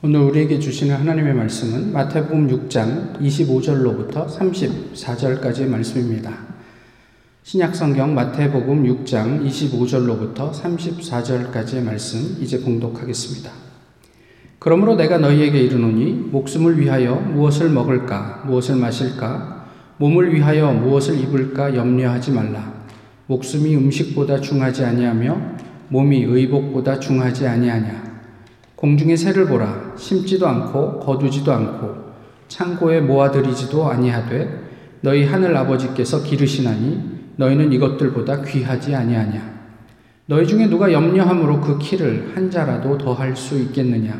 오늘 우리에게 주시는 하나님의 말씀은 마태복음 6장 25절로부터 34절까지의 말씀입니다. 신약성경 마태복음 6장 25절로부터 34절까지의 말씀 이제 봉독하겠습니다. 그러므로 내가 너희에게 이르노니 목숨을 위하여 무엇을 먹을까 무엇을 마실까 몸을 위하여 무엇을 입을까 염려하지 말라. 목숨이 음식보다 중하지 아니하며 몸이 의복보다 중하지 아니하냐. 공중의 새를 보라. 심지도 않고 거두지도 않고 창고에 모아들이지도 아니하되 너희 하늘 아버지께서 기르시나니 너희는 이것들보다 귀하지 아니하냐? 너희 중에 누가 염려함으로 그 키를 한 자라도 더할 수 있겠느냐?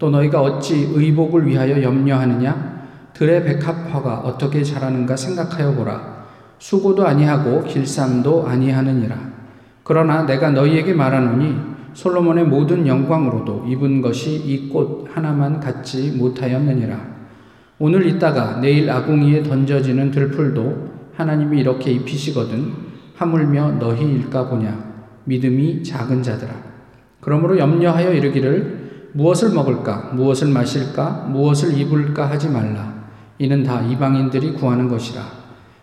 또 너희가 어찌 의복을 위하여 염려하느냐? 들의 백합화가 어떻게 자라는가 생각하여 보라. 수고도 아니하고 길쌈도 아니하느니라. 그러나 내가 너희에게 말하노니 솔로몬의 모든 영광으로도 입은 것이 이 꽃 하나만 갖지 못하였느니라. 오늘 있다가 내일 아궁이에 던져지는 들풀도 하나님이 이렇게 입히시거든 하물며 너희일까 보냐 믿음이 작은 자들아. 그러므로 염려하여 이르기를 무엇을 먹을까 무엇을 마실까 무엇을 입을까 하지 말라. 이는 다 이방인들이 구하는 것이라.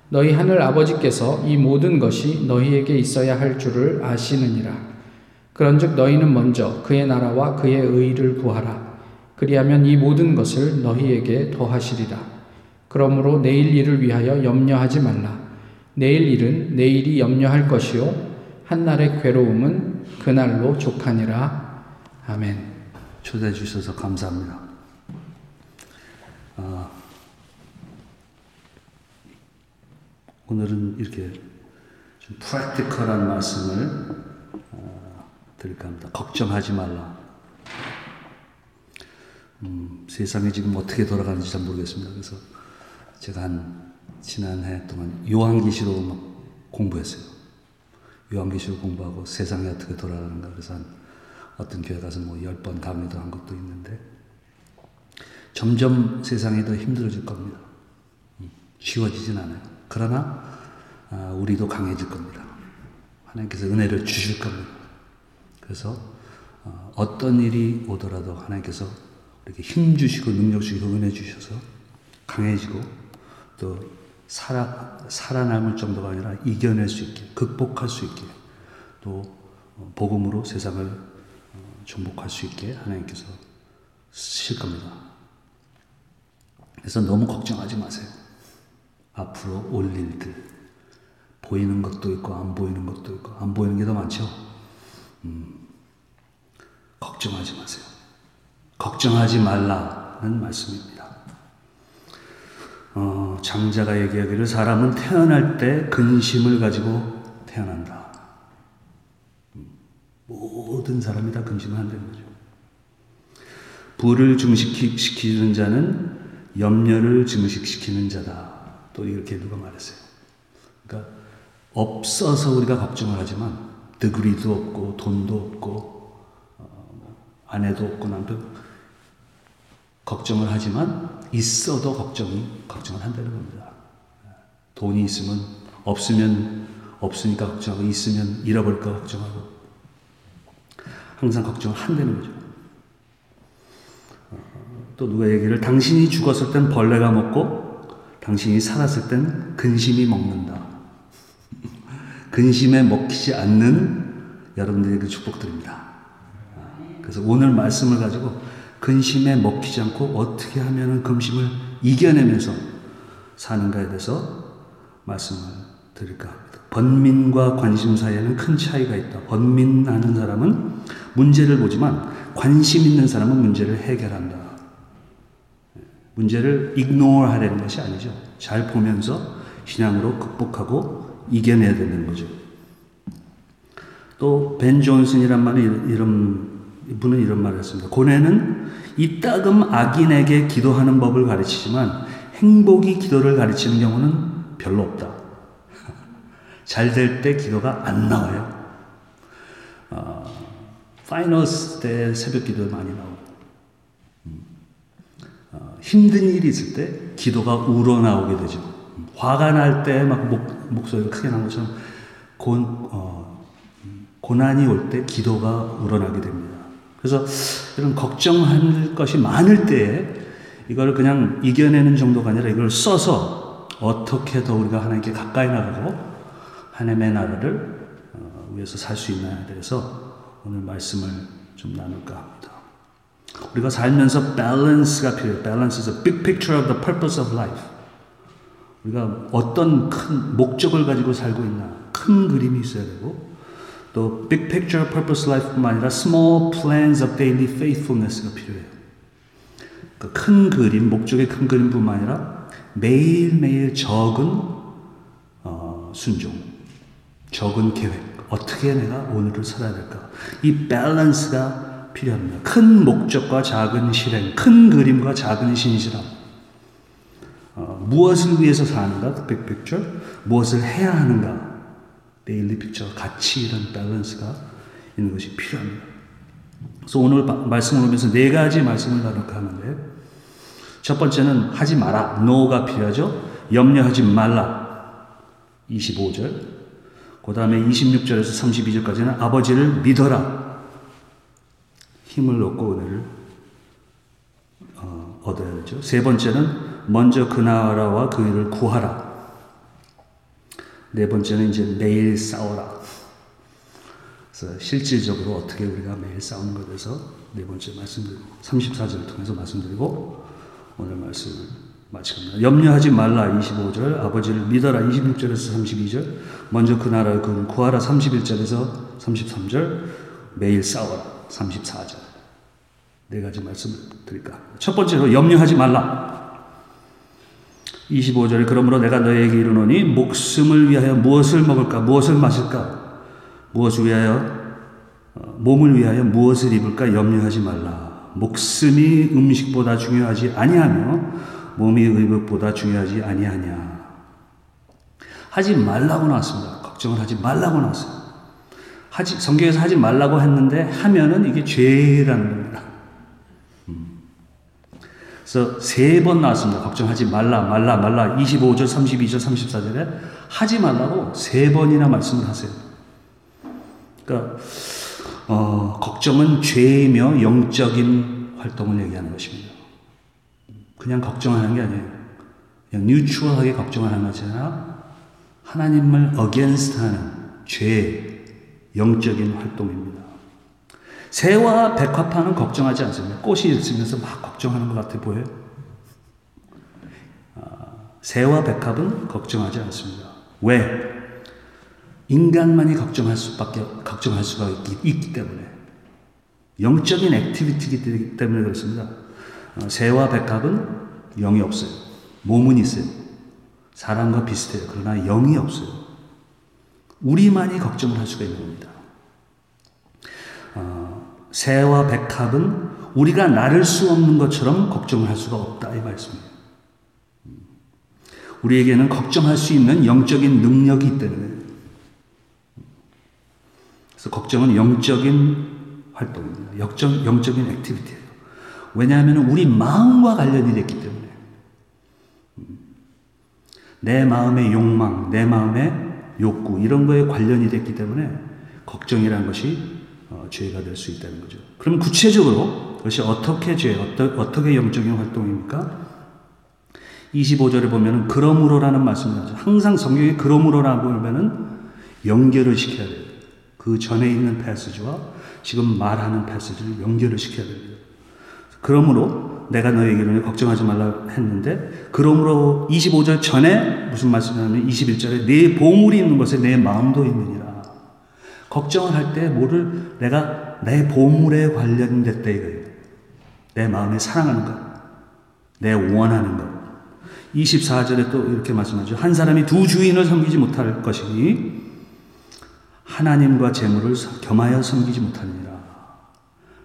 너희 하늘 아버지께서 이 모든 것이 너희에게 있어야 할 줄을 아시느니라. 그런즉 너희는 먼저 그의 나라와 그의 의를 구하라. 그리하면 이 모든 것을 너희에게 더하시리라. 그러므로 내일 일을 위하여 염려하지 말라. 내일 일은 내일이 염려할 것이요 한날의 괴로움은 그날로 족하니라. 아멘. 초대해 주셔서 감사합니다. 아, 오늘은 이렇게 좀 프랙티컬한 말씀을 드릴까 합니다. 걱정하지 말라. 음, 세상이 지금 어떻게 돌아가는지 잘 모르겠습니다. 그래서 제가 한 지난해 동안 요한계시록 막 공부했어요. 요한계시록 공부하고 세상이 어떻게 돌아가는가 그래서 한 어떤 교회 가서 뭐 열 번 강의도 한 것도 있는데 점점 세상이 더 힘들어질 겁니다. 음, 쉬워지진 않아요. 그러나 아, 우리도 강해질 겁니다. 하나님께서 은혜를 주실 겁니다. 그래서 어, 어떤 일이 오더라도 하나님께서 이렇게 힘 주시고 능력 주시고 은혜 주셔서 강해지고 또 살아, 살아남을 정도가 아니라 이겨낼 수 있게, 극복할 수 있게, 또 어, 복음으로 세상을 어, 정복할 수 있게 하나님께서 쓰실 겁니다. 그래서 너무 걱정하지 마세요. 앞으로 올 일들. 보이는 것도 있고, 안 보이는 것도 있고, 안 보이는 게 더 많죠? 음, 걱정하지 마세요. 걱정하지 말라는 말씀입니다. 어, 장자가 얘기하기를 사람은 태어날 때 근심을 가지고 태어난다. 모든 사람이 다 근심을 한다는 거죠. 부를 증식시키는 자는 염려를 증식시키는 자다. 또 이렇게 누가 말했어요. 그러니까 없어서 우리가 걱정을 하지만 드그리도 없고 돈도 없고 아내도 없고 남편 걱정을 하지만 있어도 걱정이 걱정을 한다는 겁니다. 돈이 있으면 없으면 없으니까 걱정하고 있으면 잃어버릴까 걱정하고 항상 걱정을 한다는 거죠. 또 누가 얘기를 당신이 죽었을 땐 벌레가 먹고 당신이 살았을 땐 근심이 먹는다. 근심에 먹히지 않는 여러분들에게 축복드립니다. 그래서 오늘 말씀을 가지고 근심에 먹히지 않고 어떻게 하면 근심을 이겨내면서 사는가에 대해서 말씀을 드릴까 합니다. 번민과 관심 사이에는 큰 차이가 있다. 번민하는 사람은 문제를 보지만 관심 있는 사람은 문제를 해결한다. 문제를 이그노어 하려는 것이 아니죠. 잘 보면서 신앙으로 극복하고 이겨내야 되는 거죠. 또 벤 존슨이란 말이 이런 이 분은 이런 말을 했습니다. 고뇌는 이따금 악인에게 기도하는 법을 가르치지만 행복이 기도를 가르치는 경우는 별로 없다. 잘 될 때 기도가 안 나와요. 어, 파이너스 때 새벽 기도 많이 나오고 음, 어, 힘든 일이 있을 때 기도가 우러나오게 되죠. 음, 화가 날 때 막 목소리가 크게 난 것처럼 고, 어, 음, 고난이 올 때 기도가 우러나게 됩니다. 그래서 이런 걱정할 것이 많을 때에 이걸 그냥 이겨내는 정도가 아니라 이걸 써서 어떻게 더 우리가 하나님께 가까이 나가고 하나님의 나라를 어, 위해서 살 수 있나에 대해서 오늘 말씀을 좀 나눌까 합니다. 우리가 살면서 밸런스가 필요해요. Balance is a big picture of the purpose of life. 우리가 어떤 큰 목적을 가지고 살고 있나 큰 그림이 있어야 되고 또 big picture purpose life뿐만 아니라 small plans of daily faithfulness가 필요해요. 그큰 그림, 목적의 큰 그림뿐만 아니라 매일매일 적은 어, 순종, 적은 계획, 어떻게 내가 오늘을 살아야 될까? 이 밸런스가 필요합니다. 큰 목적과 작은 실행, 큰 그림과 작은 신실함. 어, 무엇을 위해서 사는가? big picture. 무엇을 해야 하는가? daily picture. 같이 이런 밸런스가 있는 것이 필요합니다. 그래서 오늘 말씀을 보면서 네 가지 말씀을 나눌까 하는데 첫 번째는 하지 마라. no가 필요하죠. 염려하지 말라. 25절. 그 다음에 26절에서 32절까지는 아버지를 믿어라. 힘을 얻고 은혜를 어, 얻어야 되죠. 세 번째는 먼저 그 나라와 그 일을 구하라. 네 번째는 이제 매일 싸워라. 그래서 실질적으로 어떻게 우리가 매일 싸우는 것에 대해서 네 번째 말씀드리고 34절을 통해서 말씀드리고 오늘 말씀을 마치겠습니다. 염려하지 말라 25절. 아버지를 믿어라 26절에서 32절. 먼저 그 나라를 그 구하라 31절에서 33절. 매일 싸워라 34절. 네 가지 말씀을 드릴까? 첫 번째로 염려하지 말라 25절에 그러므로 내가 너에게 이르노니 목숨을 위하여 무엇을 먹을까 무엇을 마실까 무엇을 위하여 어, 몸을 위하여 무엇을 입을까 염려하지 말라 목숨이 음식보다 중요하지 아니하며 몸이 의복보다 중요하지 아니하냐. 하지 말라고 나왔습니다. 걱정을 하지 말라고 나왔어요. 하지, 성경에서 하지 말라고 했는데 하면은 이게 죄라는 겁니다. 음. 그래서 세 번 나왔습니다. 걱정하지 말라, 말라, 말라. 25절, 32절, 34절에 하지 말라고 세 번이나 말씀을 하세요. 그러니까 어, 걱정은 죄이며 영적인 활동을 얘기하는 것입니다. 그냥 걱정하는 게 아니에요. 그냥 neutral하게 걱정하는 것이 아니라 하나님을 against 하는 죄, 영적인 활동입니다. 새와 백합화는 걱정하지 않습니다. 꽃이 있으면서 막 걱정하는 것 같아 보여요? 아, 새와 백합은 걱정하지 않습니다. 왜? 인간만이 걱정할 수밖에 걱정할 수가 있기, 있기 때문에 영적인 액티비티이기 때문에 그렇습니다. 어, 새와 백합은 영이 없어요. 몸은 있어요. 사람과 비슷해요. 그러나 영이 없어요. 우리만이 걱정을 할 수가 있는 겁니다. 어, 새와 백합은 우리가 나를 수 없는 것처럼 걱정을 할 수가 없다 이 말씀이에요. 우리에게는 걱정할 수 있는 영적인 능력이 있기 때문에 그래서 걱정은 영적인 활동입니다. 영적, 영적인 activity예요. 왜냐하면 우리 마음과 관련이 됐기 때문에. 내 마음의 욕망, 내 마음의 욕구, 이런 거에 관련이 됐기 때문에 걱정이라는 것이 어, 죄가 될 수 있다는 거죠. 그럼 구체적으로 그것이 어떻게 죄, 어떠, 어떻게 영적인 활동입니까? 25절에 보면은 그러므로라는 말씀이 나죠. 항상 성경에 그러므로라고 하면은 연결을 시켜야 돼요. 그 전에 있는 패스지와 지금 말하는 패스지를 연결을 시켜야 됩니다. 그러므로 내가 너에게는 걱정하지 말라 했는데 그러므로 25절 전에 무슨 말씀이냐면 21절에 내 보물이 있는 것에 내 마음도 있느니라. 걱정을 할 때 뭐를 내가 내 보물에 관련됐다 이거예요. 내 마음에 사랑하는 것. 내 원하는 것. 24절에 또 이렇게 말씀하죠. 한 사람이 두 주인을 섬기지 못할 것이니 하나님과 재물을 겸하여 섬기지 못하느니라.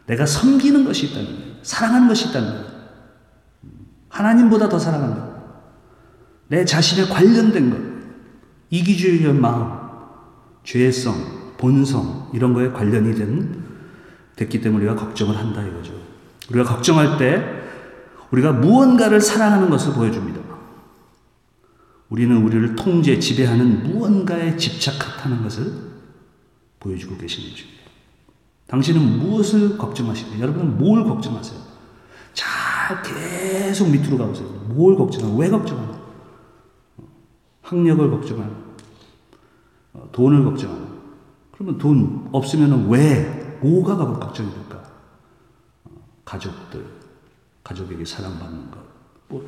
내가 섬기는 것이 있다는 거예요. 사랑하는 것이 있다는 거예요. 하나님보다 더 사랑하는 것. 내 자신에 관련된 것. 이기주의의 마음, 죄성, 본성, 이런 거에 관련이 된, 됐기 때문에 우리가 걱정을 한다 이거죠. 우리가 걱정할 때 우리가 무언가를 사랑하는 것을 보여줍니다. 우리는 우리를 통제, 지배하는 무언가에 집착하는 것을 보여주고 계시는 것입니다. 당신은 무엇을 걱정하시고 여러분은 뭘 걱정하세요? 잘 계속 밑으로 가보세요. 뭘 걱정하고 왜 걱정하나? 학력을 걱정하나? 어, 돈을 걱정하나? 그러면 돈 없으면 왜 뭐가 걱정이 될까? 어, 가족들, 가족에게 사랑받는 것. 뭐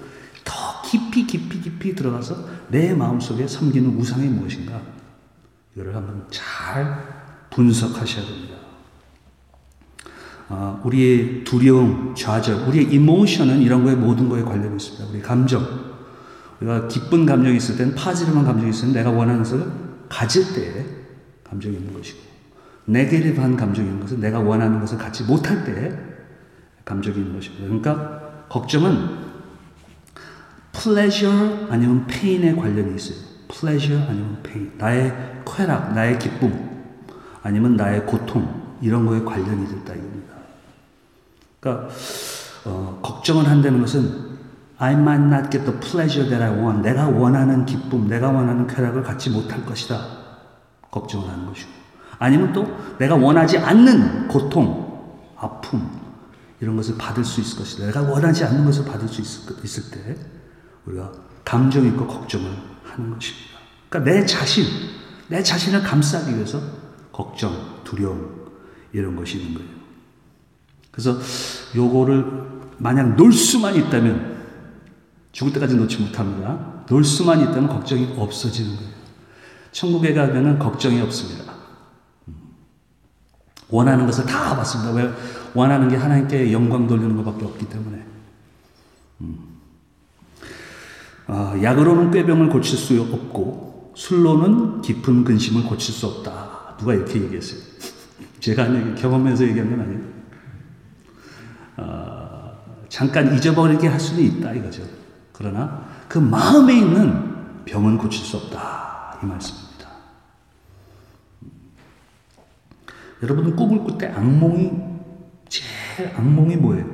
더 깊이 깊이 깊이 들어가서 내 마음속에 섬기는 우상이 무엇인가? 이거를 한번 잘 분석하셔야 됩니다. 어, 우리의 두려움, 좌절, 우리의 이모션은 이런 거에 모든 거에 관련이 있습니다. 우리 감정. 우리가 기쁜 감정이 있을 때는 파지름한 감정이 있으면 내가 원하는 것을 가질 때 감정이 있는 것이고 네게티브한 감정이 있는 것은 내가 원하는 것을 갖지 못할 때 감정이 있는 것입니다. 그러니까 걱정은 pleasure 아니면 pain에 관련이 있어요. pleasure 아니면 pain. 나의 쾌락, 나의 기쁨, 아니면 나의 고통, 이런 거에 관련이 됐다 이겁니다. 그러니까, 어, 걱정을 한다는 것은 I might not get the pleasure that I want. 내가 원하는 기쁨, 내가 원하는 쾌락을 갖지 못할 것이다. 걱정을 하는 것이고. 아니면 또 내가 원하지 않는 고통, 아픔, 이런 것을 받을 수 있을 것이다. 내가 원하지 않는 것을 받을 수 있을, 때 우리가 감정 있고 걱정을 하는 것입니다. 그러니까 내 자신, 내 자신을 감싸기 위해서 걱정, 두려움, 이런 것이 있는 거예요. 그래서 요거를 만약 놀 수만 있다면 죽을 때까지 놓지 못합니다. 놀 수만 있다면 걱정이 없어지는 거예요. 천국에 가면은 걱정이 없습니다. 원하는 것을 다 받습니다. 왜? 원하는 게 하나님께 영광 돌리는 것밖에 없기 때문에. 음. 어, 약으로는 꾀병을 고칠 수 없고 술로는 깊은 근심을 고칠 수 없다. 누가 이렇게 얘기했어요. 제가 경험에서 얘기한 건 아니에요. 어, 잠깐 잊어버리게 할 수는 있다 이거죠. 그러나 그 마음에 있는 병은 고칠 수 없다 이 말씀입니다. 여러분은 꿈을 꿀 때 악몽이 제일 악몽이 뭐예요?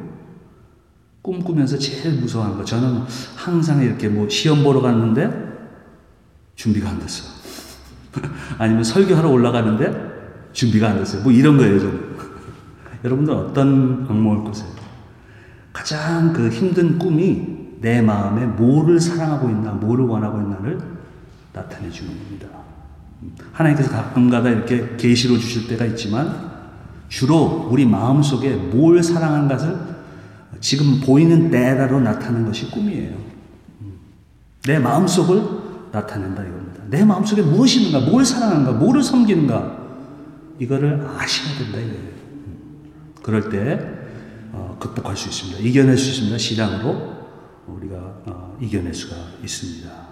꿈 꾸면서 제일 무서워하는 거. 저는 항상 이렇게 뭐 시험 보러 갔는데 준비가 안 됐어요. 아니면 설교하러 올라가는데 준비가 안 됐어요. 뭐 이런 거예요, 저는. 여러분들 어떤 악몽을 꾸세요? 가장 그 힘든 꿈이 내 마음에 뭐를 사랑하고 있나, 뭐를 원하고 있나를 나타내 주는 겁니다. 하나님께서 가끔가다 이렇게 계시로 주실 때가 있지만 주로 우리 마음 속에 뭘 사랑한 것을 지금 보이는 때라로 나타내는 것이 꿈이에요. 내 마음 속을 나타낸다 이겁니다. 내 마음 속에 무엇이 있는가, 뭘 사랑하는가, 뭐를 섬기는가, 이거를 아셔야 된다 이거예요. 그럴 때 어, 극복할 수 있습니다. 이겨낼 수 있습니다. 신앙으로 우리가 어, 이겨낼 수가 있습니다.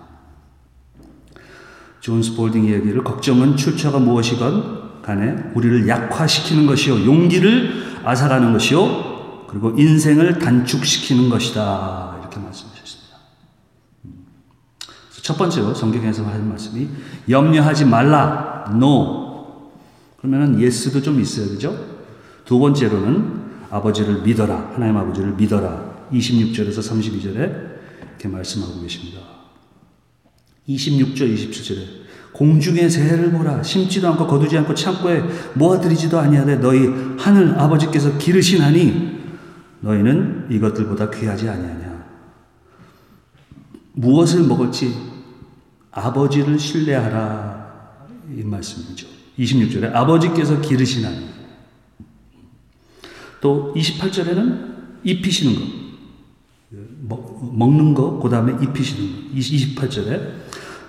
존스 볼딩 이야기를 걱정은 출처가 무엇이건 간에 우리를 약화시키는 것이요 용기를 앗아가는 것이요 그리고 인생을 단축시키는 것이다 이렇게 말씀하셨습니다. 첫 번째로 성경에서 하는 말씀이 염려하지 말라 no 그러면은 예스도 좀 있어야 되죠. 두 번째로는 아버지를 믿어라. 하나님 아버지를 믿어라. 26절에서 32절에 이렇게 말씀하고 계십니다. 26절, 27절에 공중의 새를 보라. 심지도 않고 거두지 않고 창고에 모아들이지도 아니하되 너희 하늘 아버지께서 기르시나니 너희는 이것들보다 귀하지 아니하냐. 무엇을 먹을지 아버지를 신뢰하라. 이 말씀이죠. 26절에 아버지께서 기르시나니 또 28절에는 입히시는 것 먹는 것, 그 다음에 입히시는 것 28절에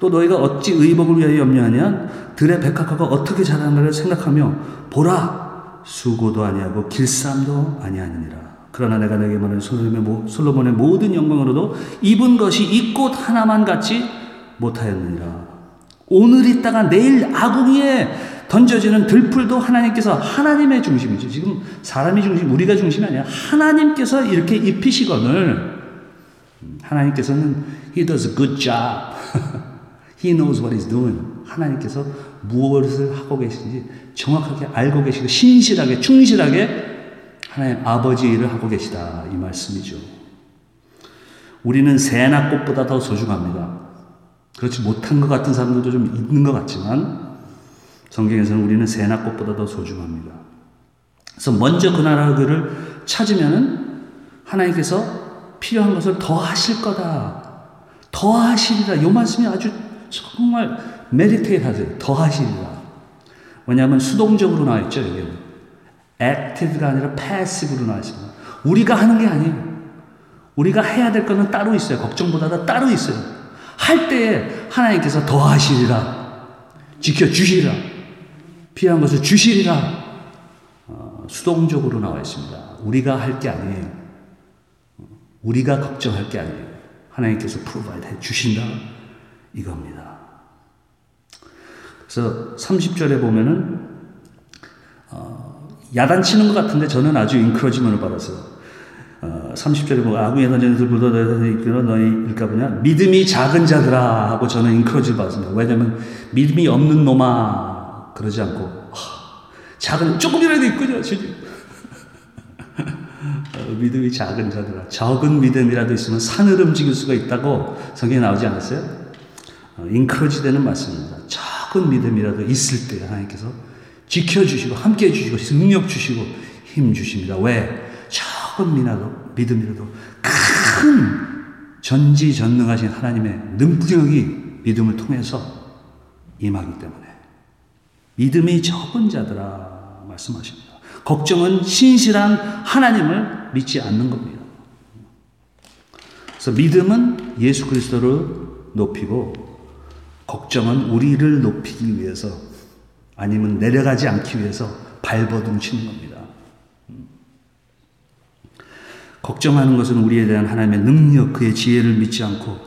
또 너희가 어찌 의복을 위하여 염려하냐 들의 백합화가 어떻게 자라는가를 생각하며 보라 수고도 아니하고 길쌈도 아니하니라 그러나 내가 내게 말하는 솔로몬의, 모든 영광으로도 입은 것이 이 꽃 하나만 같지 못하였느니라 오늘 있다가 내일 아궁이에 던져지는 들풀도 하나님께서 하나님의 중심이죠. 지금 사람이 중심, 우리가 중심이 아니라 하나님께서 이렇게 입히시거늘 하나님께서는 He does a good job. He knows what he's doing. 하나님께서 무엇을 하고 계신지 정확하게 알고 계시고 신실하게 충실하게 하나님 아버지 일을 하고 계시다 이 말씀이죠. 우리는 새나 꽃보다 더 소중합니다. 그렇지 못한 것 같은 사람들도 좀 있는 것 같지만 성경에서는 우리는 새나 꽃보다 더 소중합니다. 그래서 먼저 그 나라 그 의를 찾으면은 하나님께서 필요한 것을 더 하실 거다. 더 하시리라. 요 말씀이 아주 정말 meditate 하세요. 더 하시리라. 왜냐하면 수동적으로 나와 있죠, 여기는. active가 아니라 passive로 나와 있습니다. 우리가 하는 게 아니에요. 우리가 해야 될 거는 따로 있어요. 걱정보다 따로 있어요. 할 때에 하나님께서 더 하시리라. 지켜주시리라. 필요한 것을 주시리라. 어, 수동적으로 나와 있습니다. 우리가 할 게 아니에요. 우리가 걱정할 게 아니에요. 하나님께서 provide 해 주신다. 이겁니다. 그래서 30절에 보면은 어, 야단치는 것 같은데 저는 아주 인크로지먼을 받았어요. 어, 30절에 뭐 아궁이에 던져는 불도 이끌어 너희 일까 보냐 믿음이 작은 자들아 하고 저는 인크로지를 받습니다. 왜냐면 믿음이 없는 놈아 그러지 않고 어, 작은 조금이라도 있군요 주님. 어, 믿음이 작은 자들아 적은 믿음이라도 있으면 산을 움직일 수가 있다고 성경에 나오지 않았어요? 어, 인크로지 되는 말씀입니다. 작은 믿음이라도 있을 때 하나님께서 지켜주시고 함께 해주시고 능력 주시고 힘 주십니다. 왜? 작은 미나도, 믿음이라도 큰 전지전능하신 하나님의 능력이 믿음을 통해서 임하기 때문에 믿음이 적은 자들아 말씀하십니다. 걱정은 신실한 하나님을 믿지 않는 겁니다. 그래서 믿음은 예수 그리스도를 높이고 걱정은 우리를 높이기 위해서 아니면 내려가지 않기 위해서 발버둥 치는 겁니다. 걱정하는 것은 우리에 대한 하나님의 능력, 그의 지혜를 믿지 않고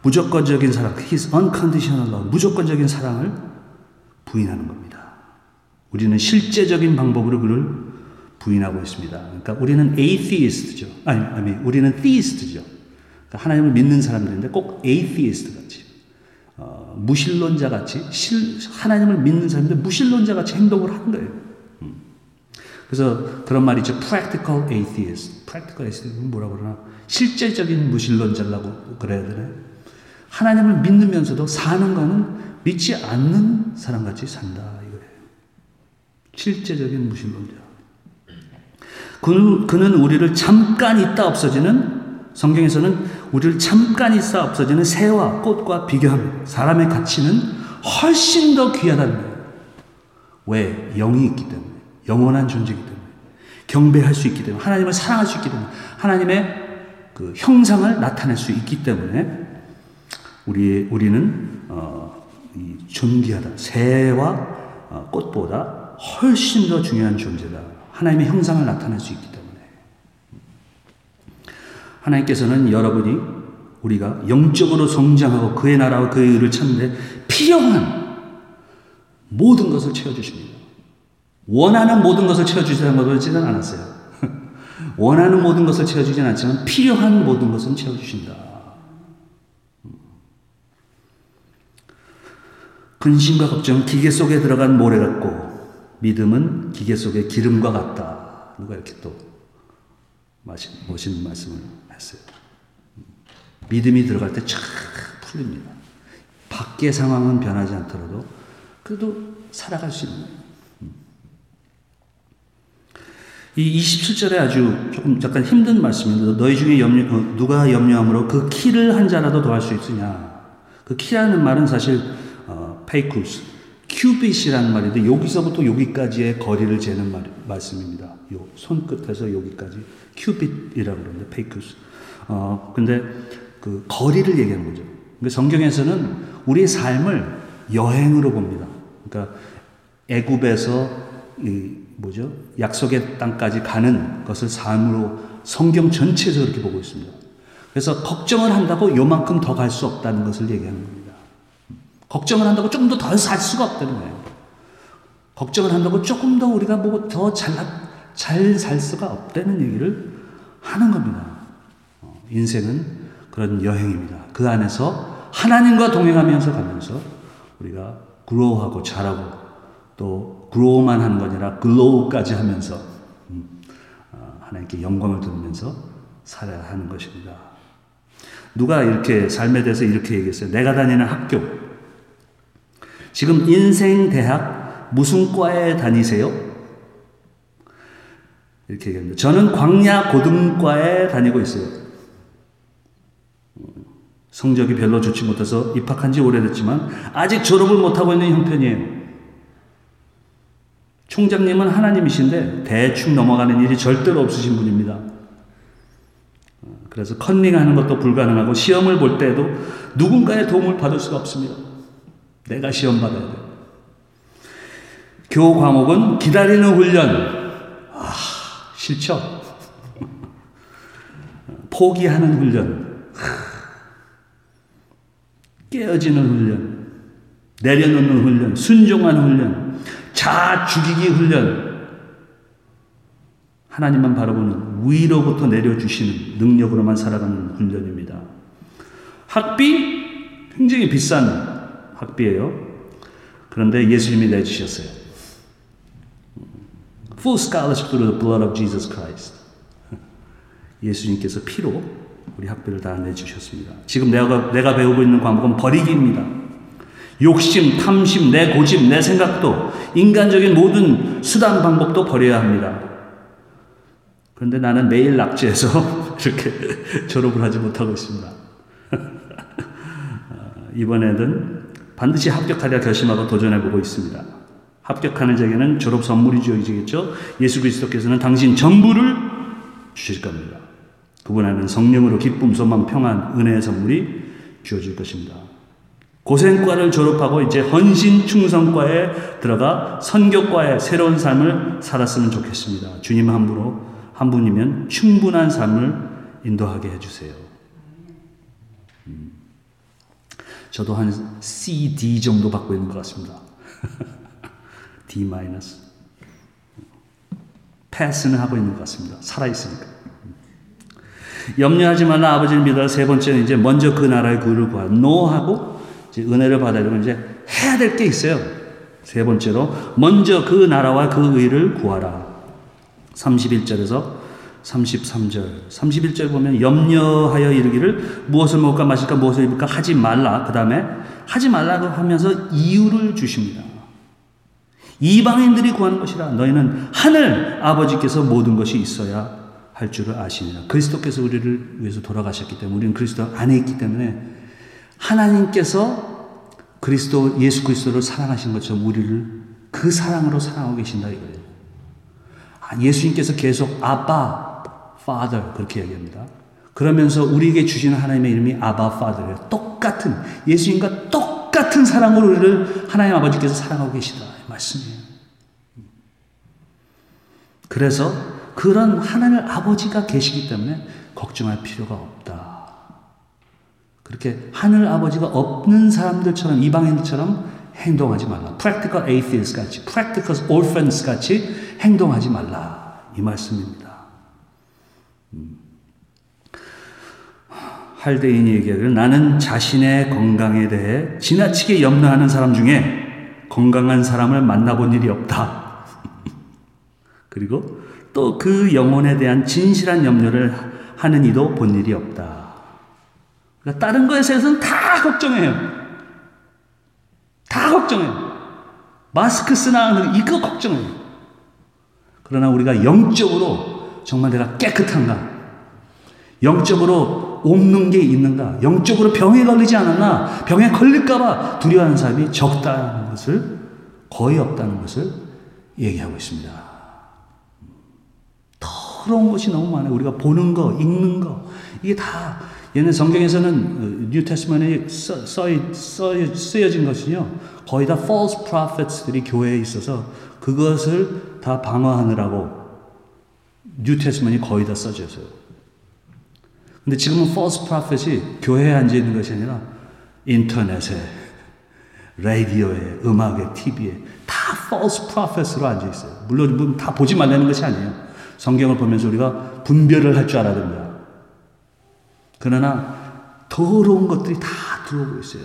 무조건적인 사랑, His unconditional love, 무조건적인 사랑을 부인하는 겁니다. 우리는 실제적인 방법으로 그를 부인하고 있습니다. 그러니까 우리는 atheist죠. 아니, 아니 우리는 theist죠. 그러니까 하나님을 믿는 사람들인데 꼭 atheist 같이, 어, 무신론자 같이, 실, 하나님을 믿는 사람들 무신론자 같이 행동을 한 거예요. 그래서 그런 말이 있죠. practical atheist. practical atheist 뭐라고 그러나? 실제적인 무신론자라고 그래야 되나요? 하나님을 믿으면서도 사는 거는 믿지 않는 사람같이 산다. 이거예요. 실제적인 무신론자. 그는, 그는 우리를 잠깐 있다 없어지는 성경에서는 우리를 잠깐 있다 없어지는 새와 꽃과 비교합니다. 사람의 가치는 훨씬 더 귀하다는 거예요. 왜? 영이 있기 때문에. 영원한 존재이기 때문에 경배할 수 있기 때문에 하나님을 사랑할 수 있기 때문에 하나님의 그 형상을 나타낼 수 있기 때문에 우리 우리는 어, 존귀하다 새와 어, 꽃보다 훨씬 더 중요한 존재다 하나님의 형상을 나타낼 수 있기 때문에 하나님께서는 여러분이 우리가 영적으로 성장하고 그의 나라와 그의 의를 찾는데 필요한 모든 것을 채워주십니다. 원하는 모든 것을 채워주지는 않았어요. 원하는 모든 것을 채워주진 않지만 필요한 모든 것은 채워주신다. 근심과 걱정, 기계 속에 들어간 모래 같고 믿음은 기계 속의 기름과 같다. 누가 이렇게 또 멋있는 말씀을 했어요. 믿음이 들어갈 때쫙 풀립니다. 밖의 상황은 변하지 않더라도 그래도 살아갈 수 있는 이 27절에 아주 조금 약간 힘든 말씀입니다. 너희 중에 염려, 어, 누가 염려함으로 그 키를 한 자라도 더할 수 있으냐. 그 키라는 말은 사실, 어, πῆχυς, cubit이라는 말인데 여기서부터 여기까지의 거리를 재는 말, 말씀입니다. 요 손끝에서 여기까지 cubit이라고 그러는데 πῆχυς. 어, 근데 그 거리를 얘기하는 거죠. 그러니까 성경에서는 우리의 삶을 여행으로 봅니다. 그러니까 애굽에서 이 뭐죠? 약속의 땅까지 가는 것을 삶으로 성경 전체에서 그렇게 보고 있습니다. 그래서 걱정을 한다고 요만큼 더 갈 수 없다는 것을 얘기하는 겁니다. 걱정을 한다고 조금 더더살 수가 없다는 거예요. 걱정을 한다고 조금 더 우리가 뭐 더잘살 수가 없다는 얘기를 하는 겁니다. 어, 인생은 그런 여행입니다. 그 안에서 하나님과 동행하면서 가면서 우리가 그로우하고 자라고 또 그로우만 하는 거 아니라 글로우까지 하면서 음, 어, 하나님께 영광을 돌리면서 살아야 하는 것입니다. 누가 이렇게 삶에 대해서 이렇게 얘기했어요. 내가 다니는 학교. 지금 인생 대학 무슨 과에 다니세요? 이렇게 얘기합니다. 저는 광야 고등과에 다니고 있어요. 성적이 별로 좋지 못해서 입학한 지 오래됐지만 아직 졸업을 못하고 있는 형편이에요. 총장님은 하나님이신데 대충 넘어가는 일이 절대로 없으신 분입니다. 그래서 컨닝하는 것도 불가능하고 시험을 볼 때에도 누군가의 도움을 받을 수가 없습니다. 내가 시험 받아야 돼. 교 과목은 기다리는 훈련. 아, 싫죠? 포기하는 훈련. 깨어지는 훈련. 내려놓는 훈련. 순종하는 훈련. 자 죽이기 훈련. 하나님만 바라보는 위로부터 내려주시는 능력으로만 살아가는 훈련입니다. 학비 굉장히 비싼 학비예요. 그런데 예수님이 내주셨어요. Full scholarship through the blood of Jesus Christ. 예수님께서 피로 우리 학비를 다 내주셨습니다. 지금 내가, 내가 배우고 있는 과목은 버리기입니다. 욕심, 탐심, 내 고집, 내 생각도, 인간적인 모든 수단 방법도 버려야 합니다. 그런데 나는 매일 낙제해서 이렇게 졸업을 하지 못하고 있습니다. 이번에는 반드시 합격하려 결심하고 도전해보고 있습니다. 합격하는 자에게는 졸업 선물이 주어지겠죠. 예수 그리스도께서는 당신 전부를 주실 겁니다. 그분 안에는 성령으로 기쁨, 소망, 평안, 은혜의 선물이 주어질 것입니다. 고생과를 졸업하고 이제 헌신 충성과에 들어가 선교과의 새로운 삶을 살았으면 좋겠습니다. 주님 함부로 한 분이면 충분한 삶을 인도하게 해주세요. 음. 저도 한 C, D 정도 받고 있는 것 같습니다. D 마이너스. 패스는 하고 있는 것 같습니다. 살아있으니까. 염려하지 말라 아버지를 믿어 세 번째는 이제 먼저 그 나라의 구를 구하 노하고 이제 은혜를 받아야되면 이제 해야 될 게 있어요. 세 번째로 먼저 그 나라와 그 의를 구하라. 31절에서 33절. 31절 보면 염려하여 이르기를 무엇을 먹을까 마실까 무엇을 입을까 하지 말라. 그다음에 하지 말라고 하면서 이유를 주십니다. 이방인들이 구하는 것이라 너희는 하늘 아버지께서 모든 것이 있어야 할 줄을 아시니라. 그리스도께서 우리를 위해서 돌아가셨기 때문에 우리는 그리스도 안에 있기 때문에 하나님께서 그리스도 예수 그리스도를 사랑하신 것처럼 우리를 그 사랑으로 사랑하고 계신다 이거예요. 아, 예수님께서 계속 아빠, Father 그렇게 얘기합니다. 그러면서 우리에게 주시는 하나님의 이름이 아바 Father예요. 똑같은 예수님과 똑같은 사랑으로 우리를 하나님 아버지께서 사랑하고 계시다 말씀이에요. 그래서 그런 하나님 아버지가 계시기 때문에 걱정할 필요가 없다. 그렇게 하늘 아버지가 없는 사람들처럼 이방인들처럼 행동하지 말라. practical atheist 같이, practical orphans 같이 행동하지 말라. 이 말씀입니다. 음. 할대인이 얘기하기를 나는 자신의 건강에 대해 지나치게 염려하는 사람 중에 건강한 사람을 만나본 일이 없다. 그리고 또 그 영혼에 대한 진실한 염려를 하는 이도 본 일이 없다. 그러니까 다른 것에 대해서는 다 걱정해요. 다 걱정해요. 마스크 쓰나 이거 걱정해요. 그러나 우리가 영적으로 정말 내가 깨끗한가? 영적으로 없는 게 있는가? 영적으로 병에 걸리지 않았나? 병에 걸릴까봐 두려워하는 사람이 적다는 것을 거의 없다는 것을 얘기하고 있습니다. 더러운 것이 너무 많아요. 우리가 보는 거, 읽는 거, 이게 다, 얘는 성경에서는 뉴테스먼에 써, 써, 써, 쓰여진 것은요, 거의 다 false prophets들이 교회에 있어서 그것을 다 방어하느라고 뉴테스먼이 거의 다 써져 있어요. 근데 지금은 false prophet이 교회에 앉아 있는 것이 아니라 인터넷에, 라디오에, 음악에, TV에 다 false prophet으로 앉아 있어요. 물론 다 보지 말라는 것이 아니에요. 성경을 보면서 우리가 분별을 할 줄 알아야 됩니다. 그러나 더러운 것들이 다 들어오고 있어요.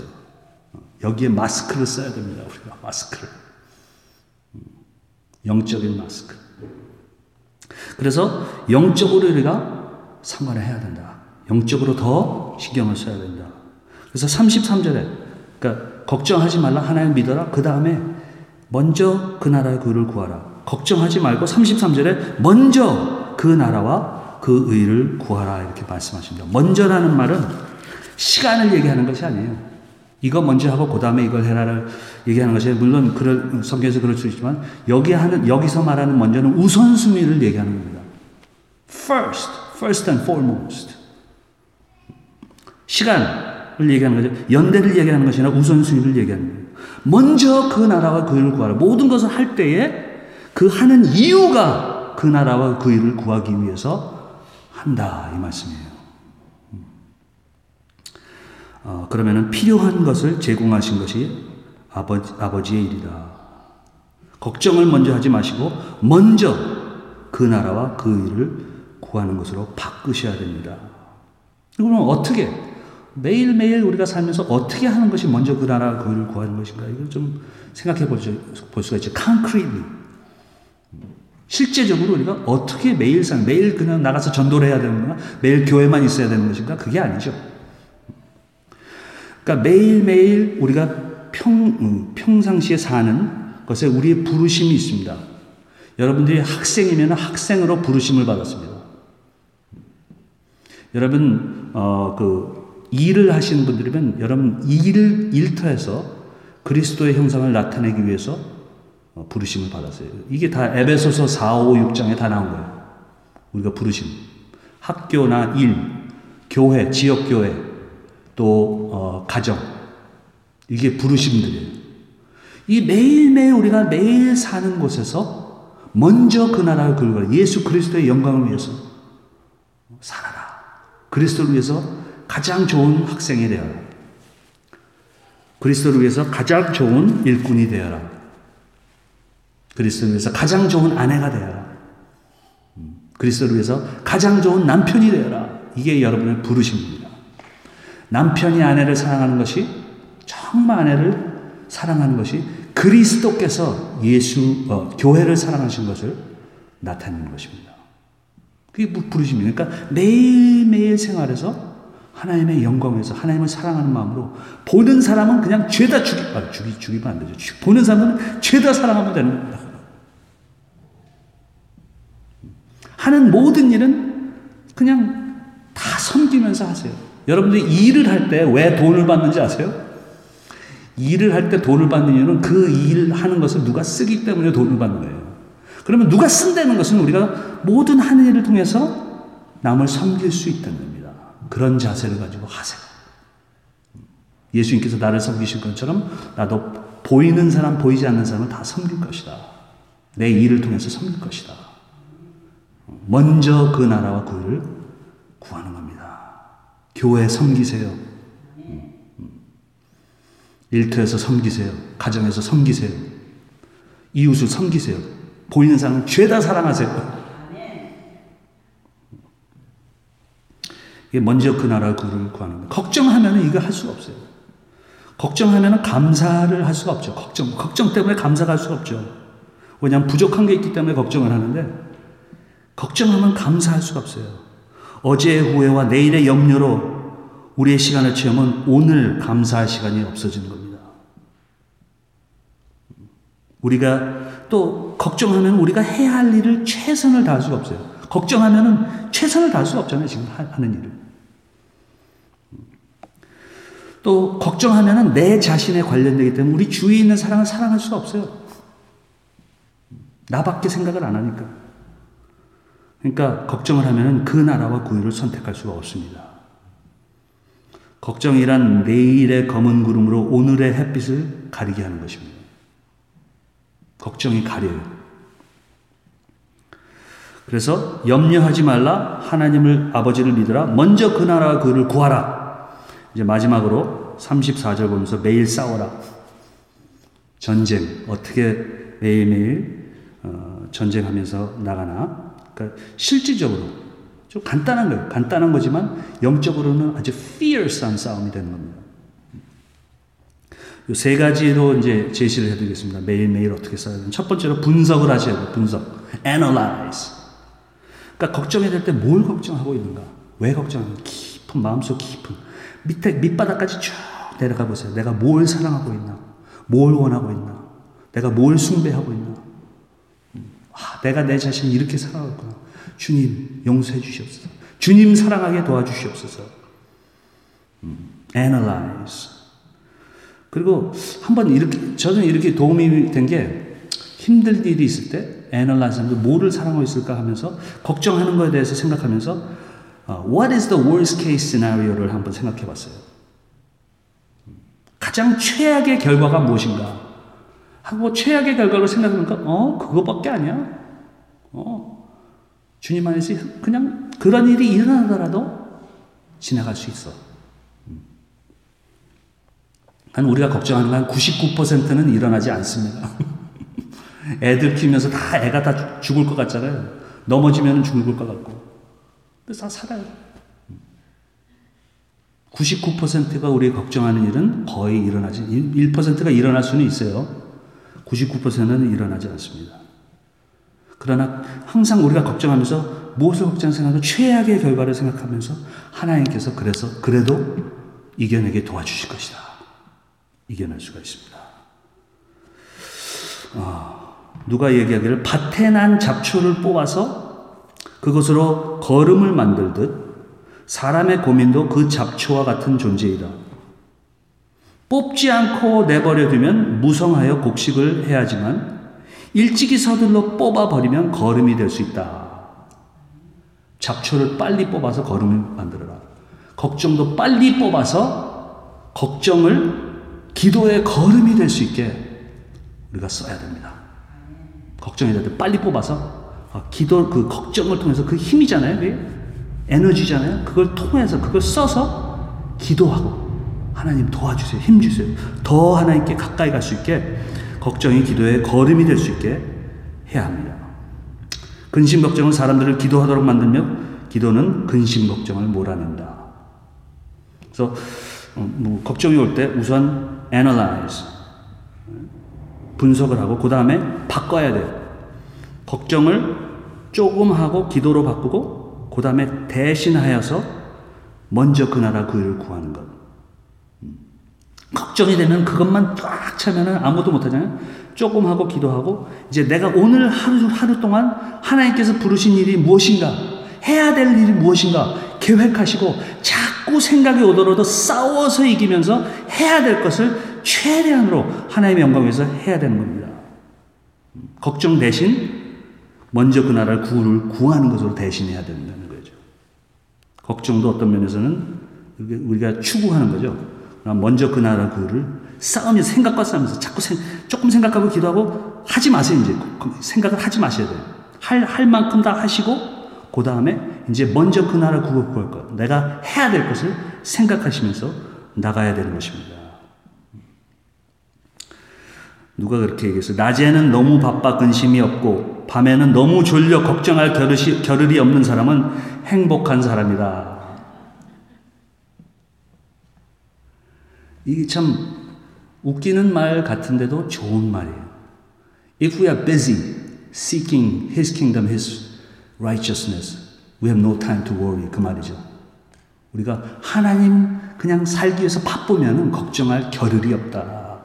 여기에 마스크를 써야 됩니다. 우리가 마스크를. 영적인 마스크. 그래서 영적으로 우리가 상관을 해야 된다. 영적으로 더 신경을 써야 된다. 그래서 33절에 그러니까 걱정하지 말라 하나님 믿어라. 그 다음에 먼저 그 나라의 구를 구하라. 걱정하지 말고 33절에 먼저 그 나라와 그 의를 구하라 이렇게 말씀하십니다. 먼저라는 말은 시간을 얘기하는 것이 아니에요. 이거 먼저 하고 그 다음에 이걸 해라를 얘기하는 것이 물론 그럴, 성경에서 그럴 수 있지만 여기 하는 여기서 말하는 먼저는 우선순위를 얘기하는 겁니다. First, first and foremost. 시간을 얘기하는 거죠. 연대를 얘기하는 것이 아니라 우선순위를 얘기하는 거예요. 먼저 그 나라와 그 일을 구하라. 모든 것을 할 때에 그 하는 이유가 그 나라와 그 일을 구하기 위해서 한다. 이 말씀이에요. 어, 그러면은 필요한 것을 제공하신 것이 아버지, 아버지의 일이다. 걱정을 먼저 하지 마시고, 먼저 그 나라와 그 일을 구하는 것으로 바꾸셔야 됩니다. 그러면 어떻게, 매일매일 우리가 살면서 어떻게 하는 것이 먼저 그 나라 그 일을 구하는 것인가? 이걸 좀 생각해 볼 수가 있죠. concretely. 실제적으로 우리가 어떻게 매일 살, 매일 그냥 나가서 전도를 해야 되는 가 매일 교회만 있어야 되는 것인가? 그게 아니죠. 그러니까 매일매일 우리가 평, 음, 평상시에 사는 것에 우리의 부르심이 있습니다. 여러분들이 학생이면 학생으로 부르심을 받았습니다. 여러분, 어, 그, 일을 하시는 분들이면 여러분 일, 일터에서 그리스도의 형상을 나타내기 위해서 어, 부르심을 받았어요. 이게 다 에베소서 4, 5, 6장에 다 나온 거예요. 우리가 부르심. 학교나 일, 교회, 지역교회, 또, 어, 가정. 이게 부르심들이에요. 이 매일매일 우리가 매일 사는 곳에서 먼저 그 나라를 걸고 예수 그리스도의 영광을 위해서 살아라. 그리스도를 위해서 가장 좋은 학생이 되어라. 그리스도를 위해서 가장 좋은 일꾼이 되어라. 그리스도를 위해서 가장 좋은 아내가 되어라. 그리스도를 위해서 가장 좋은 남편이 되어라. 이게 여러분의 부르심입니다. 남편이 아내를 사랑하는 것이 정말 아내를 사랑하는 것이 그리스도께서 예수 어, 교회를 사랑하신 것을 나타내는 것입니다. 그게 부르심입니다. 그러니까 매일매일 생활에서 하나님의 영광에서 하나님을 사랑하는 마음으로 보는 사람은 그냥 죄다 죽이 아, 죽이 죽이면 안 되죠. 보는 사람은 죄다 사랑하면 되는 겁니다. 하는 모든 일은 그냥 다 섬기면서 하세요. 여러분들이 일을 할 때 왜 돈을 받는지 아세요? 일을 할 때 돈을 받는 이유는 그 일 하는 것을 누가 쓰기 때문에 돈을 받는 거예요. 그러면 누가 쓴다는 것은 우리가 모든 하는 일을 통해서 남을 섬길 수 있다는 겁니다. 그런 자세를 가지고 하세요. 예수님께서 나를 섬기신 것처럼 나도 보이는 사람, 보이지 않는 사람을 다 섬길 것이다. 내 일을 통해서 섬길 것이다. 먼저 그 나라와 그 일을 구하는 겁니다. 교회 섬기세요. 일터에서 섬기세요. 가정에서 섬기세요. 이웃을 섬기세요. 보이는 사람은 죄다 사랑하세요. 이게 먼저 그 나라 구를 구하는 거예요. 걱정하면 이거 할 수가 없어요. 걱정하면 감사를 할 수가 없죠. 걱정, 걱정 때문에 감사가 할 수가 없죠. 왜냐하면 부족한 게 있기 때문에 걱정을 하는데, 걱정하면 감사할 수가 없어요. 어제의 후회와 내일의 염려로 우리의 시간을 채우면 오늘 감사할 시간이 없어지는 겁니다. 우리가 또 걱정하면 우리가 해야 할 일을 최선을 다할 수가 없어요. 걱정하면 최선을 다할 수가 없잖아요. 지금 하는 일을. 또 걱정하면 내 자신에 관련되기 때문에 우리 주위에 있는 사람을 사랑할 수가 없어요. 나밖에 생각을 안 하니까. 그러니까 걱정을 하면 그 나라와 구유를 선택할 수가 없습니다. 걱정이란 내일의 검은 구름으로 오늘의 햇빛을 가리게 하는 것입니다. 걱정이 가려요. 그래서 염려하지 말라 하나님을 아버지를 믿으라 먼저 그 나라와 그를 구하라. 이제 마지막으로 34절 보면서 매일 싸워라. 전쟁 어떻게 매일매일 어, 전쟁하면서 나가나? 그러니까 실질적으로 좀 간단한 거예요. 간단한 거지만 영적으로는 아주 fierce한 싸움이 되는 겁니다. 세 가지로 이제 제시를 해드리겠습니다. 매일매일 어떻게 써야 되는. 첫 번째로 분석을 하셔야 돼요. 분석. analyze. 그러니까 걱정해야 될때 뭘 걱정하고 있는가? 왜 걱정하는가? 깊은, 마음속 깊은. 밑에, 밑바닥까지 쭉 내려가 보세요. 내가 뭘 사랑하고 있나? 뭘 원하고 있나? 내가 뭘 숭배하고 있나? 아, 내가 내 자신을 이렇게 살아왔구나. 주님, 용서해 주시옵소서. 주님 사랑하게 도와주시옵소서. 음, analyze. 그리고 한번 이렇게, 저는 이렇게 도움이 된 게 힘들 일이 있을 때 analyze 하면서 뭐를 사랑하고 있을까 하면서 걱정하는 거에 대해서 생각하면서 어, what is the worst case scenario를 한번 생각해 봤어요. 가장 최악의 결과가 무엇인가? 하고 최악의 결과를 생각해보니까 어 그거밖에 아니야. 어 주님 안에서 그냥 그런 일이 일어나더라도 지나갈 수 있어. 한 우리가 걱정하는 한 99%는 일어나지 않습니다. 애들 키우면서 다 애가 다 죽을 것 같잖아요. 넘어지면 죽을 것 같고. 그래서 다 살아요. 99%가 우리 걱정하는 일은 거의 일어나지, 1%가 일어날 수는 있어요. 99%는 일어나지 않습니다. 그러나 항상 우리가 걱정하면서 무엇을 걱정 생각하고 최악의 결과를 생각하면서 하나님께서 그래서 그래도 이겨내게 도와주실 것이다. 이겨낼 수가 있습니다. 아, 누가 얘기하기를 밭에 난 잡초를 뽑아서 그것으로 걸음을 만들듯 사람의 고민도 그 잡초와 같은 존재이다. 뽑지 않고 내버려 두면 무성하여 곡식을 해야지만 일찍이 서둘러 뽑아버리면 걸음이 될 수 있다. 잡초를 빨리 뽑아서 걸음을 만들어라. 걱정도 빨리 뽑아서 걱정을 기도의 걸음이 될 수 있게 우리가 써야 됩니다. 걱정이 될때 빨리 뽑아서 아, 기도 그 걱정을 통해서 그 힘이잖아요. 에너지잖아요. 그걸 통해서 그걸 써서 기도하고 하나님 도와주세요. 힘 주세요. 더 하나님께 가까이 갈 수 있게 걱정이 기도의 걸음이 될 수 있게 해야 합니다. 근심 걱정은 사람들을 기도하도록 만들며 기도는 근심 걱정을 몰아낸다. 그래서 어, 뭐 걱정이 올 때 우선 analyze 분석을 하고 그 다음에 바꿔야 돼요. 걱정을 조금 하고 기도로 바꾸고 그 다음에 대신하여서 먼저 그 나라 그 일을 구하는 것. 걱정이 되면 그것만 꽉 차면은 아무도 못하잖아요. 조금 하고 기도하고 이제 내가 오늘 하루 하루 동안 하나님께서 부르신 일이 무엇인가 해야 될 일이 무엇인가 계획하시고 자꾸 생각이 오더라도 싸워서 이기면서 해야 될 것을 최대한으로 하나님의 영광 위해서 해야 되는 겁니다. 걱정 대신 먼저 그 나라를 구를 구하는 것으로 대신해야 된다는 거죠. 걱정도 어떤 면에서는 우리가 추구하는 거죠. 먼저 그 나라 그를 싸우며 생각과 싸우면서 자꾸 생, 조금 생각하고 기도하고 하지 마세요 이제 생각을 하지 마셔야 돼요. 할, 할 만큼 다 하시고 그 다음에 이제 먼저 그 나라 구호 구할 것 내가 해야 될 것을 생각하시면서 나가야 되는 것입니다. 누가 그렇게 얘기했어요? 낮에는 너무 바빠 근심이 없고 밤에는 너무 졸려 걱정할 겨를이 없는 사람은 행복한 사람이다. 이게 참 웃기는 말 같은데도 좋은 말이에요. If we are busy seeking His kingdom, His righteousness, we have no time to worry. 그 말이죠. 우리가 하나님 그냥 살기 위해서 바쁘면 걱정할 겨를이 없다.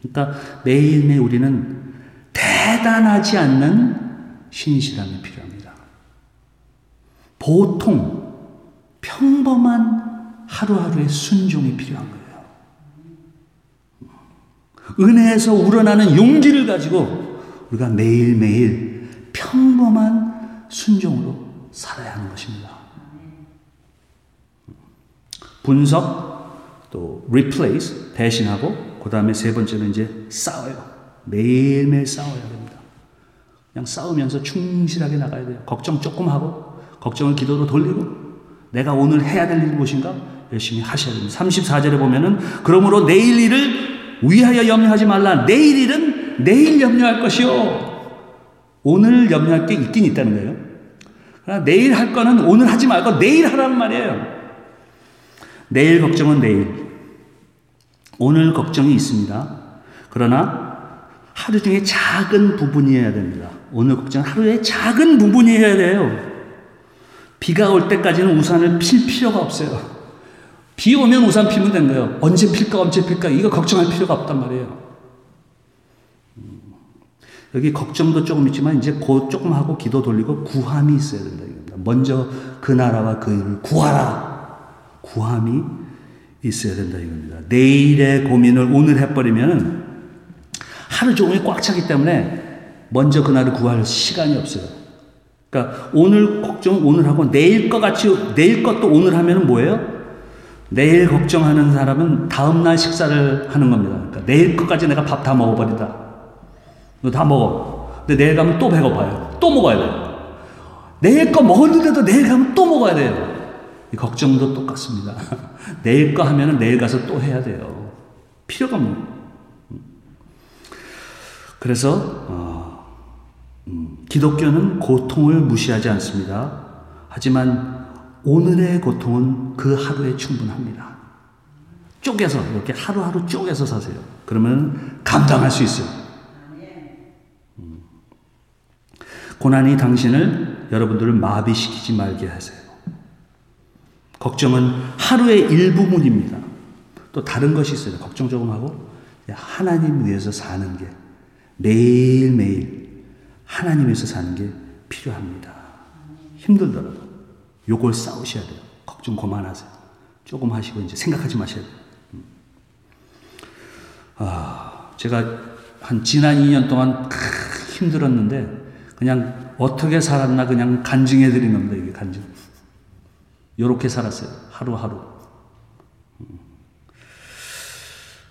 그러니까 매일매일 우리는 대단하지 않는 신실함이 필요합니다. 보통 평범한 하루하루의 순종이 필요한 거예요. 은혜에서 우러나는 용기를 가지고 우리가 매일매일 평범한 순종으로 살아야 하는 것입니다. 분석, 또 replace, 대신하고, 그 다음에 세 번째는 이제 싸워요. 매일매일 싸워야 됩니다. 그냥 싸우면서 충실하게 나가야 돼요. 걱정 조금 하고, 걱정을 기도로 돌리고, 내가 오늘 해야 될 일이 무엇인가? 열심히 하셔야 됩니다. 34절에 보면은 그러므로 내일 일을 위하여 염려하지 말라. 내일 일은 내일 염려할 것이요. 오늘 염려할 게 있긴 있다는 거예요. 그러나 내일 할 거는 오늘 하지 말고 내일 하라는 말이에요. 내일 걱정은 내일. 오늘 걱정이 있습니다. 그러나 하루 중에 작은 부분이어야 됩니다. 오늘 걱정은 하루의 작은 부분이어야 돼요. 비가 올 때까지는 우산을 필 필요가 없어요. 비 오면 우산 피면 된 거예요. 언제 필까, 언제 필까, 이거 걱정할 필요가 없단 말이에요. 여기 걱정도 조금 있지만 이제 곧 조금 하고 기도 돌리고 구함이 있어야 된다 이겁니다. 먼저 그 나라와 그 일을 구하라. 구함이 있어야 된다 이겁니다. 내일의 고민을 오늘 해버리면 하루 종일 꽉 차기 때문에 먼저 그날을 구할 시간이 없어요. 그러니까 오늘 걱정 오늘 하고 내일 것 같이 내일 것도 오늘 하면은 뭐예요? 내일 걱정하는 사람은 다음 날 식사를 하는 겁니다. 그러니까 내일 것까지 내가 밥 다 먹어버린다. 너 다 먹어. 근데 내일 가면 또 배고파요. 또 먹어야 돼요. 내일 거 먹었는데도 내일 가면 또 먹어야 돼요. 이 걱정도 똑같습니다. 내일 거 하면은 내일 가서 또 해야 돼요. 필요가 없는. 그래서 어, 음, 기독교는 고통을 무시하지 않습니다. 하지만 오늘의 고통은 그 하루에 충분합니다. 쪼개서 이렇게 하루하루 쪼개서 사세요. 그러면 감당할 수 있어요. 음. 고난이 당신을 여러분들을 마비시키지 말게 하세요. 걱정은 하루의 일부분입니다. 또 다른 것이 있어요. 걱정 조금 하고 하나님 위해서 사는 게 매일매일 하나님 위해서 사는 게 필요합니다. 힘들더라도 요걸 싸우셔야 돼요. 걱정 그만하세요. 조금 하시고 이제 생각하지 마셔야 돼요. 음. 아, 제가 한 지난 2년 동안 힘들었는데 그냥 어떻게 살았나 그냥 간증해 드린 겁니다. 이게 간증. 요렇게 살았어요. 하루하루. 음.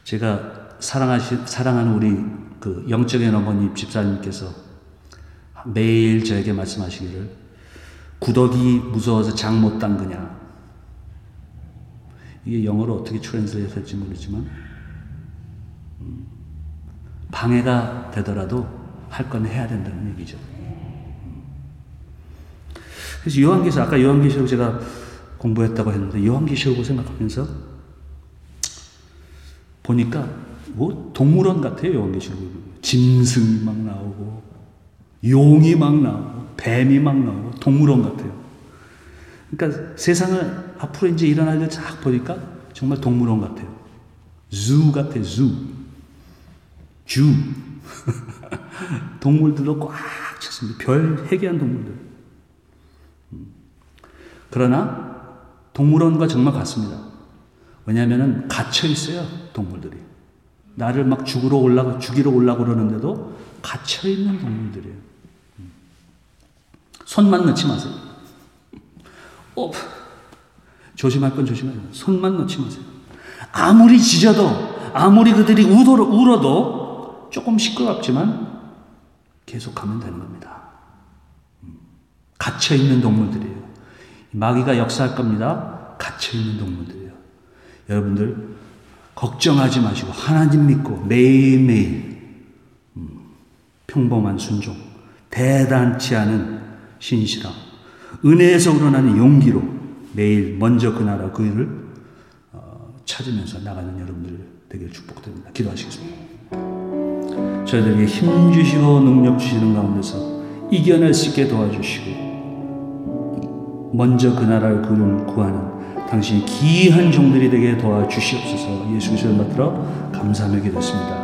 제가 사랑하시, 사랑하는 우리 그 영적인 어머니 집사님께서 매일 저에게 말씀하시기를 구더기 무서워서 장 못 담그냐. 이게 영어로 어떻게 translate 할지 모르지만, 음, 방해가 되더라도 할 건 해야 된다는 얘기죠. 음. 그래서 요한계시, 아까 요한계시록 제가 공부했다고 했는데, 요한계시록을 생각하면서 보니까 뭐 동물원 같아요, 요한계시록. 짐승이 막 나오고, 용이 막 나오고, 뱀이 막 나오고 동물원 같아요. 그러니까 세상을 앞으로 이제 일어날 때쫙 보니까 정말 동물원 같아요. 주 같아요, 주. 주. 동물들로 꽉 찼습니다. 별 해괴한 동물들. 음. 그러나 동물원과 정말 같습니다. 왜냐하면 갇혀 있어요, 동물들이. 나를 막 죽으러 올라가, 죽이러 올라고 그러는데도 갇혀 있는 동물들이에요. 손만 넣지 마세요. 어, 조심할 건 조심해야 돼요. 손만 넣지 마세요. 아무리 짖어도, 아무리 그들이 울어도, 울어도 조금 시끄럽지만 계속 가면 되는 겁니다. 갇혀있는 동물들이에요. 마귀가 역사할 겁니다. 갇혀있는 동물들이에요. 여러분들, 걱정하지 마시고, 하나님 믿고, 매일매일, 음, 평범한 순종, 대단치 않은 신실함, 은혜에서 우러나는 용기로 매일 먼저 그 나라 그 일을 어, 찾으면서 나가는 여러분들 되길 축복드립니다. 기도하시겠습니다. 저희들에게 힘 주시고 능력 주시는 가운데서 이겨낼 수 있게 도와주시고 먼저 그 나라를 그를 구하는 당신이 귀한 종들이 되게 도와주시옵소서 예수 그리스도를 받들어 감사하며 기도했습니다.